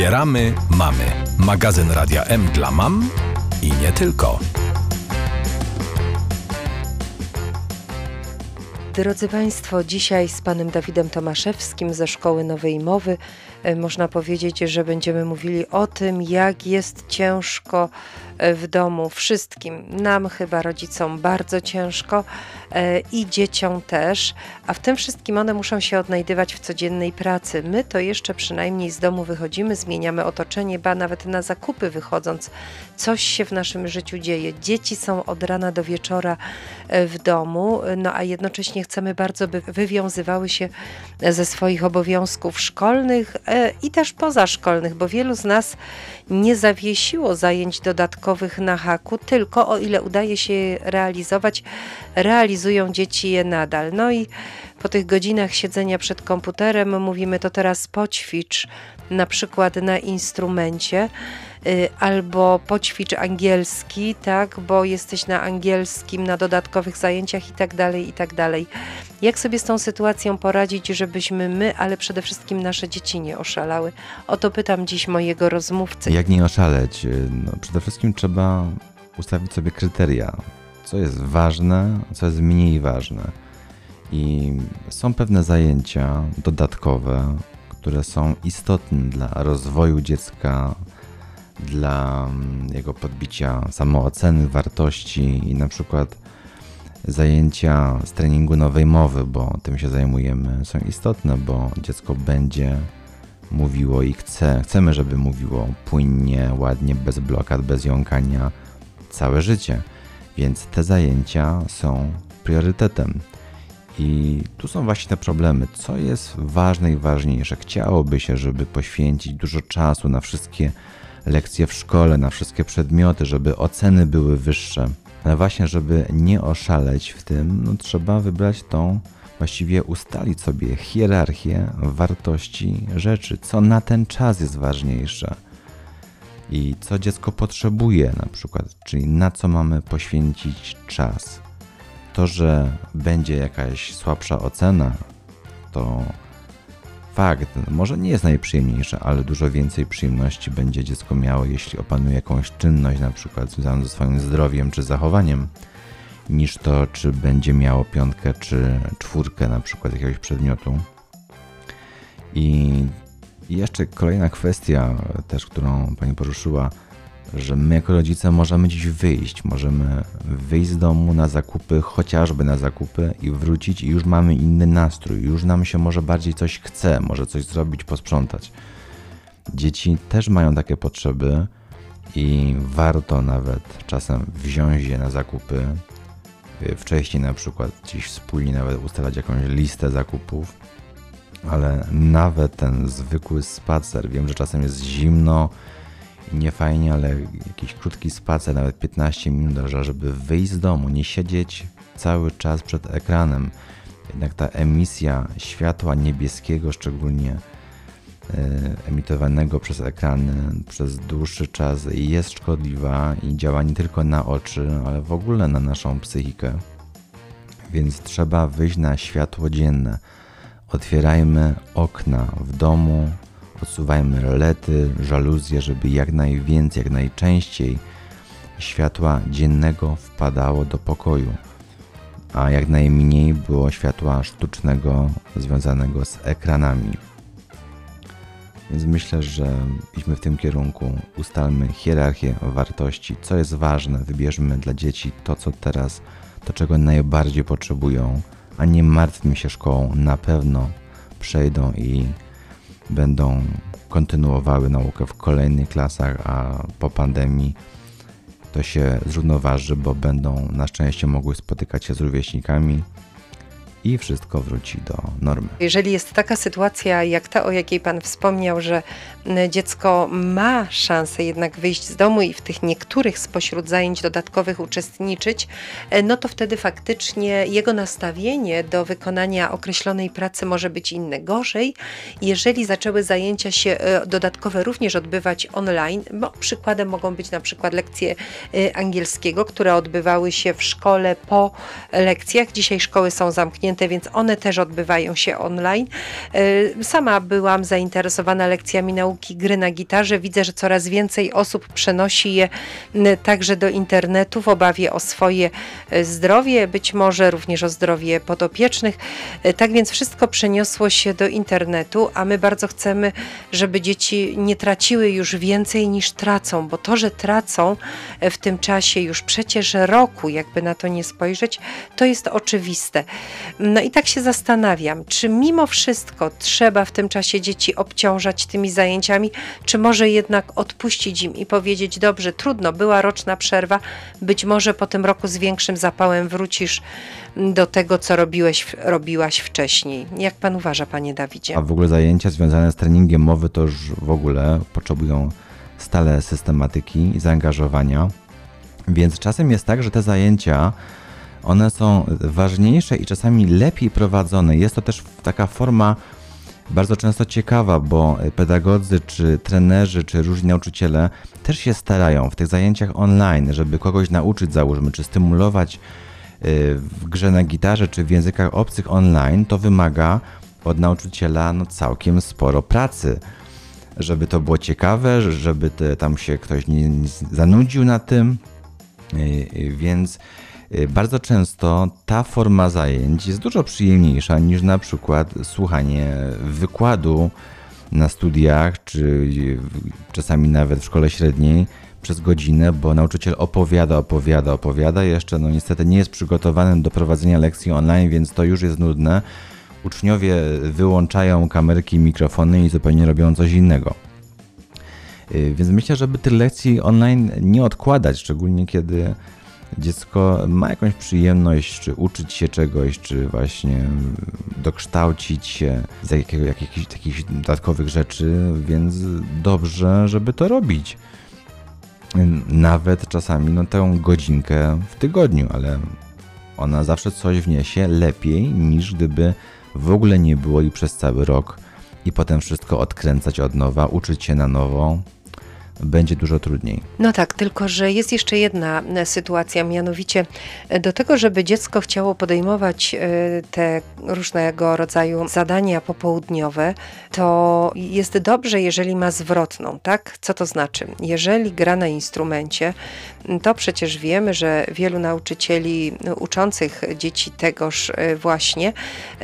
Wspieramy mamy. Magazyn Radia M dla mam i nie tylko. Drodzy Państwo, dzisiaj z panem Dawidem Tomaszewskim ze Szkoły Nowej Mowy można powiedzieć, że będziemy mówili o tym, jak jest ciężko e, w domu wszystkim. Nam chyba rodzicom bardzo ciężko e, i dzieciom też, a w tym wszystkim one muszą się odnajdywać w codziennej pracy. My to jeszcze przynajmniej z domu wychodzimy, zmieniamy otoczenie, ba nawet na zakupy wychodząc, coś się w naszym życiu dzieje. Dzieci są od rana do wieczora w domu, no a jednocześnie chcemy bardzo, by wywiązywały się ze swoich obowiązków szkolnych e, i też pozaszkolnych, bo wielu z nas nie zawiesiło zajęć dodatkowych na haku, tylko o ile udaje się je realizować, realizują dzieci je nadal. No i po tych godzinach siedzenia przed komputerem mówimy to teraz poćwicz, na przykład na instrumencie. Y, albo poćwicz angielski, tak, bo jesteś na angielskim, na dodatkowych zajęciach i tak dalej, i tak dalej. Jak sobie z tą sytuacją poradzić, żebyśmy my, ale przede wszystkim nasze dzieci nie oszalały? O to pytam dziś mojego rozmówcy. Jak nie oszaleć? No, przede wszystkim trzeba ustawić sobie kryteria, co jest ważne, co jest mniej ważne. I są pewne zajęcia dodatkowe, które są istotne dla rozwoju dziecka, dla mm, jego podbicia samooceny, wartości i na przykład zajęcia z treningu nowej mowy, bo tym się zajmujemy, są istotne, bo dziecko będzie mówiło i chce, chcemy, żeby mówiło płynnie, ładnie, bez blokad, bez jąkania całe życie. Więc te zajęcia są priorytetem. I tu są właśnie te problemy. Co jest ważne i ważniejsze? Chciałoby się, żeby poświęcić dużo czasu na wszystkie lekcje w szkole, na wszystkie przedmioty, żeby oceny były wyższe. Ale właśnie, żeby nie oszaleć w tym, no trzeba wybrać tą, właściwie ustalić sobie hierarchię wartości rzeczy, co na ten czas jest ważniejsze i co dziecko potrzebuje, na przykład, czyli na co mamy poświęcić czas. To, że będzie jakaś słabsza ocena, to fakt, może nie jest najprzyjemniejsze, ale dużo więcej przyjemności będzie dziecko miało, jeśli opanuje jakąś czynność, na przykład związaną ze swoim zdrowiem czy zachowaniem, niż to, czy będzie miało piątkę czy czwórkę na przykład jakiegoś przedmiotu. I jeszcze kolejna kwestia też, którą pani poruszyła, że my jako rodzice możemy dziś wyjść, możemy wyjść z domu na zakupy, chociażby na zakupy i wrócić i już mamy inny nastrój, już nam się może bardziej coś chce, może coś zrobić, posprzątać. Dzieci też mają takie potrzeby i warto nawet czasem wziąć je na zakupy. Wcześniej na przykład gdzieś wspólnie nawet ustalać jakąś listę zakupów, ale nawet ten zwykły spacer, wiem, że czasem jest zimno, nie fajnie, ale jakiś krótki spacer, nawet 15 minut, żeby wyjść z domu, nie siedzieć cały czas przed ekranem. Jednak ta emisja światła niebieskiego, szczególnie e, emitowanego przez ekrany przez dłuższy czas, jest szkodliwa i działa nie tylko na oczy, ale w ogóle na naszą psychikę. Więc trzeba wyjść na światło dzienne. Otwierajmy okna w domu, Odsuwajmy rolety, żaluzje, żeby jak najwięcej, jak najczęściej światła dziennego wpadało do pokoju, a jak najmniej było światła sztucznego związanego z ekranami. Więc myślę, że idźmy w tym kierunku, ustalmy hierarchię wartości, co jest ważne, wybierzmy dla dzieci to, co teraz, to czego najbardziej potrzebują, a nie martwmy się szkołą. Na pewno przejdą i będą kontynuowały naukę w kolejnych klasach, a po pandemii to się zrównoważy, bo będą na szczęście mogły spotykać się z rówieśnikami i wszystko wróci do normy. Jeżeli jest taka sytuacja jak ta, o jakiej Pan wspomniał, że dziecko ma szansę jednak wyjść z domu i w tych niektórych spośród zajęć dodatkowych uczestniczyć, e, no to wtedy faktycznie jego nastawienie do wykonania określonej pracy może być inne. Gorzej, jeżeli zaczęły zajęcia się e, dodatkowe również odbywać online, bo przykładem mogą być na przykład lekcje e, angielskiego, które odbywały się w szkole po lekcjach. Dzisiaj szkoły są zamknięte, więc one też odbywają się online. Sama byłam zainteresowana lekcjami nauki nauki gry na gitarze. Widzę, że coraz więcej osób przenosi je także do internetu w obawie o swoje e, zdrowie, być może również o zdrowie podopiecznych. E, tak więc wszystko przeniosło się do internetu, a my bardzo chcemy, żeby dzieci nie traciły już więcej niż tracą, bo to, że tracą w tym czasie już przecież roku, jakby na to nie spojrzeć, to jest oczywiste. No i tak się zastanawiam, czy mimo wszystko trzeba w tym czasie dzieci obciążać tymi zajęciami, czy może jednak odpuścić im i powiedzieć: Dobrze, trudno, była roczna przerwa, być może po tym roku z większym zapałem wrócisz do tego, co robiłeś, robiłaś wcześniej. Jak pan uważa, panie Dawidzie? A w ogóle zajęcia związane z treningiem mowy to już w ogóle potrzebują stale systematyki i zaangażowania. Więc czasem jest tak, że te zajęcia one są ważniejsze i czasami lepiej prowadzone. Jest to też taka forma bardzo często ciekawa, bo pedagodzy, czy trenerzy, czy różni nauczyciele też się starają w tych zajęciach online, żeby kogoś nauczyć, załóżmy, czy stymulować y, w grze na gitarze, czy w językach obcych online, to wymaga od nauczyciela no, całkiem sporo pracy. Żeby to było ciekawe, żeby te, tam się ktoś nie, nie zanudził na tym. Y, y, więc bardzo często ta forma zajęć jest dużo przyjemniejsza niż na przykład słuchanie wykładu na studiach, czy czasami nawet w szkole średniej przez godzinę, bo nauczyciel opowiada, opowiada, opowiada. Jeszcze no niestety nie jest przygotowany do prowadzenia lekcji online, więc to już jest nudne. Uczniowie wyłączają kamerki, mikrofony i zupełnie robią coś innego. Y, więc myślę, żeby tych lekcji online nie odkładać, szczególnie kiedy dziecko ma jakąś przyjemność, czy uczyć się czegoś, czy właśnie dokształcić się z jakiego, jakichś takich dodatkowych rzeczy, więc dobrze, żeby to robić. Nawet czasami no, tę godzinkę w tygodniu, ale ona zawsze coś wniesie lepiej niż gdyby w ogóle nie było i przez cały rok i potem wszystko odkręcać od nowa, uczyć się na nowo, będzie dużo trudniej. No tak, tylko że jest jeszcze jedna e, sytuacja, mianowicie e, do tego, żeby dziecko chciało podejmować e, te różnego rodzaju zadania popołudniowe, to jest dobrze, jeżeli ma zwrotną, tak? Co to znaczy? Jeżeli gra na instrumencie, to przecież wiemy, że wielu nauczycieli uczących dzieci tegoż właśnie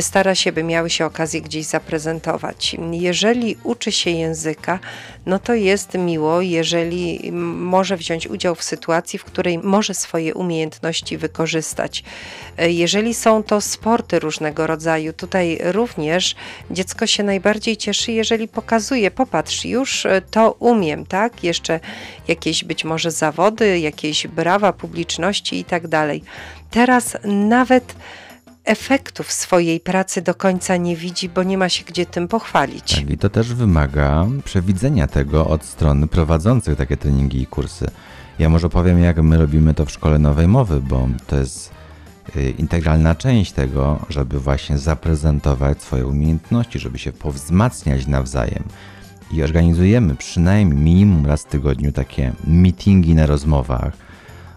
stara się, by miały się okazję gdzieś zaprezentować. Jeżeli uczy się języka, no to jest miło, jeżeli może wziąć udział w sytuacji, w której może swoje umiejętności wykorzystać. Jeżeli są to sporty różnego rodzaju, tutaj również dziecko się najbardziej cieszy, jeżeli pokazuje, popatrz, już to umiem, tak? Jeszcze jakieś być może zawody, jakieś brawa publiczności i tak dalej. Teraz nawet efektów swojej pracy do końca nie widzi, bo nie ma się gdzie tym pochwalić. Tak, i to też wymaga przewidzenia tego od strony prowadzących takie treningi i kursy. Ja może powiem, jak my robimy to w Szkole Nowej Mowy, bo to jest y, integralna część tego, żeby właśnie zaprezentować swoje umiejętności, żeby się powzmacniać nawzajem. I organizujemy przynajmniej minimum raz w tygodniu takie meetingi na rozmowach,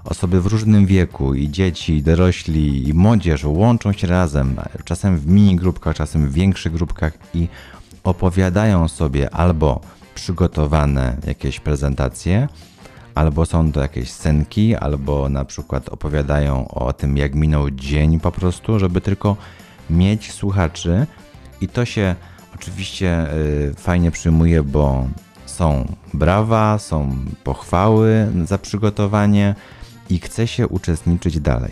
Osoby w różnym wieku, i dzieci, i dorośli, i młodzież łączą się razem, czasem w mini grupkach, czasem w większych grupkach i opowiadają sobie albo przygotowane jakieś prezentacje, albo są to jakieś scenki, albo na przykład opowiadają o tym, jak minął dzień po prostu, żeby tylko mieć słuchaczy. I to się oczywiście y, fajnie przyjmuje, bo są brawa, są pochwały za przygotowanie, i chce się uczestniczyć dalej.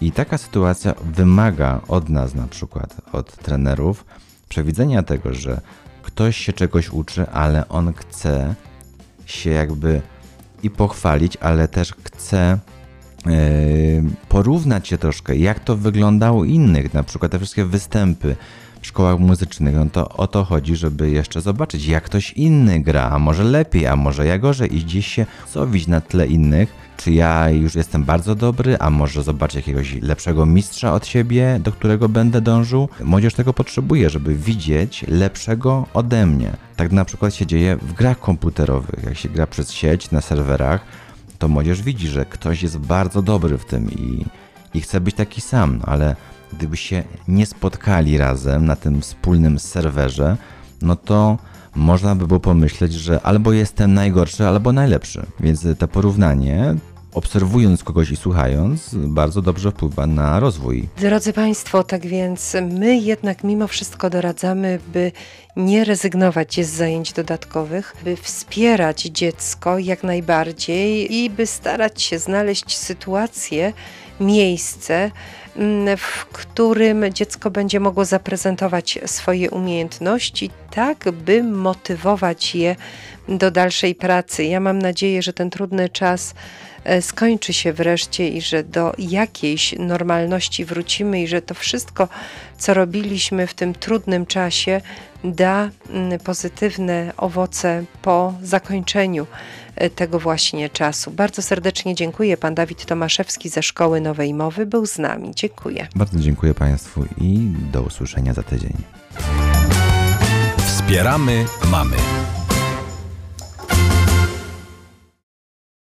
I taka sytuacja wymaga od nas, na przykład od trenerów, przewidzenia tego, że ktoś się czegoś uczy, ale on chce się jakby i pochwalić, ale też chce yy, porównać się troszkę, jak to wyglądało innych, na przykład te wszystkie występy szkołach muzycznych, no to o to chodzi, żeby jeszcze zobaczyć, jak ktoś inny gra, a może lepiej, a może ja gorzej i gdzieś się zowić na tle innych, czy ja już jestem bardzo dobry, a może zobaczę jakiegoś lepszego mistrza od siebie, do którego będę dążył? Młodzież tego potrzebuje, żeby widzieć lepszego ode mnie. Tak na przykład się dzieje w grach komputerowych. Jak się gra przez sieć na serwerach, to młodzież widzi, że ktoś jest bardzo dobry w tym i, i chce być taki sam, ale gdyby się nie spotkali razem na tym wspólnym serwerze, no to można by było pomyśleć, że albo jestem najgorszy, albo najlepszy. Więc to porównanie obserwując kogoś i słuchając, bardzo dobrze wpływa na rozwój. Drodzy Państwo, tak więc my jednak mimo wszystko doradzamy, by nie rezygnować z zajęć dodatkowych, by wspierać dziecko jak najbardziej i by starać się znaleźć sytuację, miejsce, mm, w którym dziecko będzie mogło zaprezentować swoje umiejętności, tak by motywować je do dalszej pracy. Ja mam nadzieję, że ten trudny czas e, skończy się wreszcie i że do jakiejś normalności wrócimy i że to wszystko, co robiliśmy w tym trudnym czasie, da mm, pozytywne owoce po zakończeniu e, tego właśnie czasu. Bardzo serdecznie dziękuję. Pan Dawid Tomaszewski ze Szkoły Nowej Mowy był z nami. Dziękuję. Bardzo dziękuję Państwu i do usłyszenia za tydzień. Wspieramy mamy.